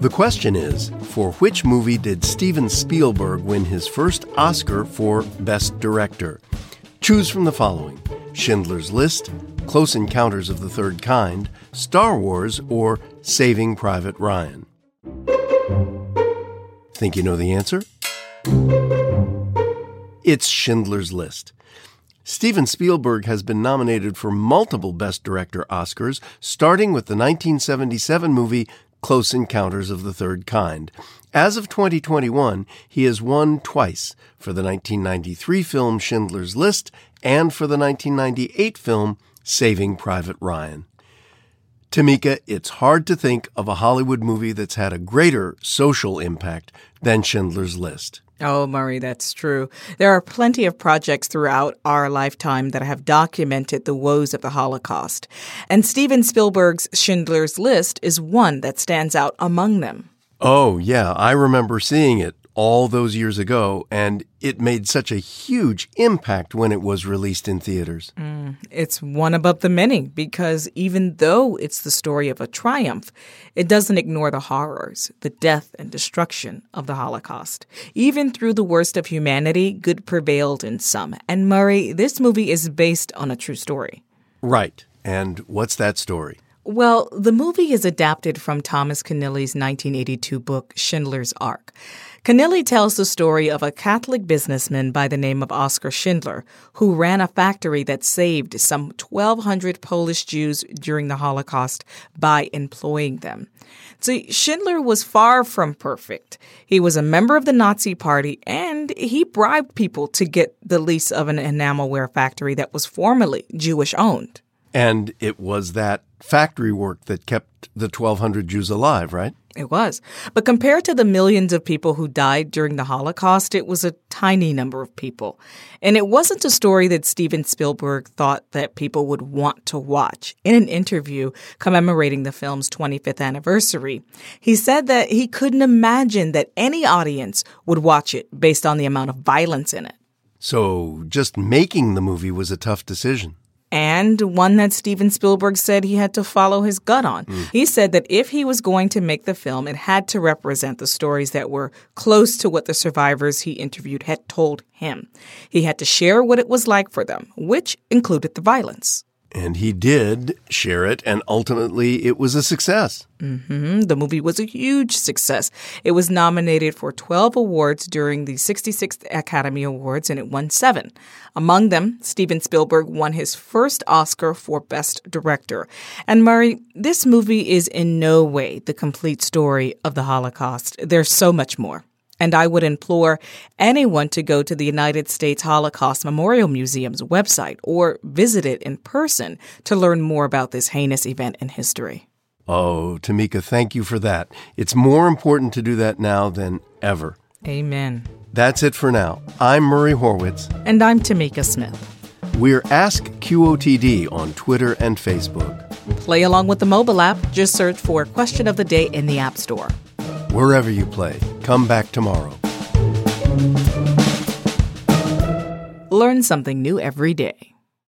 The question is For which movie did Steven Spielberg win his first Oscar for Best Director? Choose from the following Schindler's List, Close Encounters of the Third Kind, Star Wars, or Saving Private Ryan. Think you know the answer? It's Schindler's List. Steven Spielberg has been nominated for multiple Best Director Oscars, starting with the 1977 movie Close Encounters of the Third Kind. As of 2021, he has won twice for the 1993 film Schindler's List and for the 1998 film Saving Private Ryan. Tamika, it's hard to think of a Hollywood movie that's had a greater social impact than Schindler's List. Oh, Murray, that's true. There are plenty of projects throughout our lifetime that have documented the woes of the Holocaust. And Steven Spielberg's Schindler's List is one that stands out among them. Oh, yeah, I remember seeing it all those years ago, and it made such a huge impact when it was released in theaters. Mm, it's one above the many because even though it's the story of a triumph, it doesn't ignore the horrors, the death and destruction of the Holocaust. Even through the worst of humanity, good prevailed in some. And Murray, this movie is based on a true story. Right. And what's that story? Well, the movie is adapted from Thomas Keneally's 1982 book, Schindler's Ark. Keneally tells the story of a Catholic businessman by the name of Oskar Schindler, who ran a factory that saved some 1,200 Polish Jews during the Holocaust by employing them. See, Schindler was far from perfect. He was a member of the Nazi Party and he bribed people to get the lease of an enamelware factory that was formerly Jewish owned. And it was that factory work that kept the 1,200 Jews alive, right? It was. But compared to the millions of people who died during the Holocaust, it was a tiny number of people. And it wasn't a story that Steven Spielberg thought that people would want to watch. In an interview commemorating the film's 25th anniversary, he said that he couldn't imagine that any audience would watch it based on the amount of violence in it. So just making the movie was a tough decision and one that Steven Spielberg said he had to follow his gut on. Mm. He said that if he was going to make the film, it had to represent the stories that were close to what the survivors he interviewed had told him. He had to share what it was like for them, which included the violence. And he did share it, and ultimately it was a success. Mm-hmm. The movie was a huge success. It was nominated for 12 awards during the 66th Academy Awards, and it won seven. Among them, Steven Spielberg won his first Oscar for Best Director. And Murray, this movie is in no way the complete story of the Holocaust. There's so much more. And I would implore anyone to go to the United States Holocaust Memorial Museum's website or visit it in person to learn more about this heinous event in history. Oh, Tamika, thank you for that. It's more important to do that now than ever. Amen. That's it for now. I'm Murray Horwitz. And I'm Tamika Smith. We're Ask QOTD on Twitter and Facebook. Play along with the mobile app. Just search for Question of the Day in the App Store wherever you play. Come back tomorrow. Learn something new every day.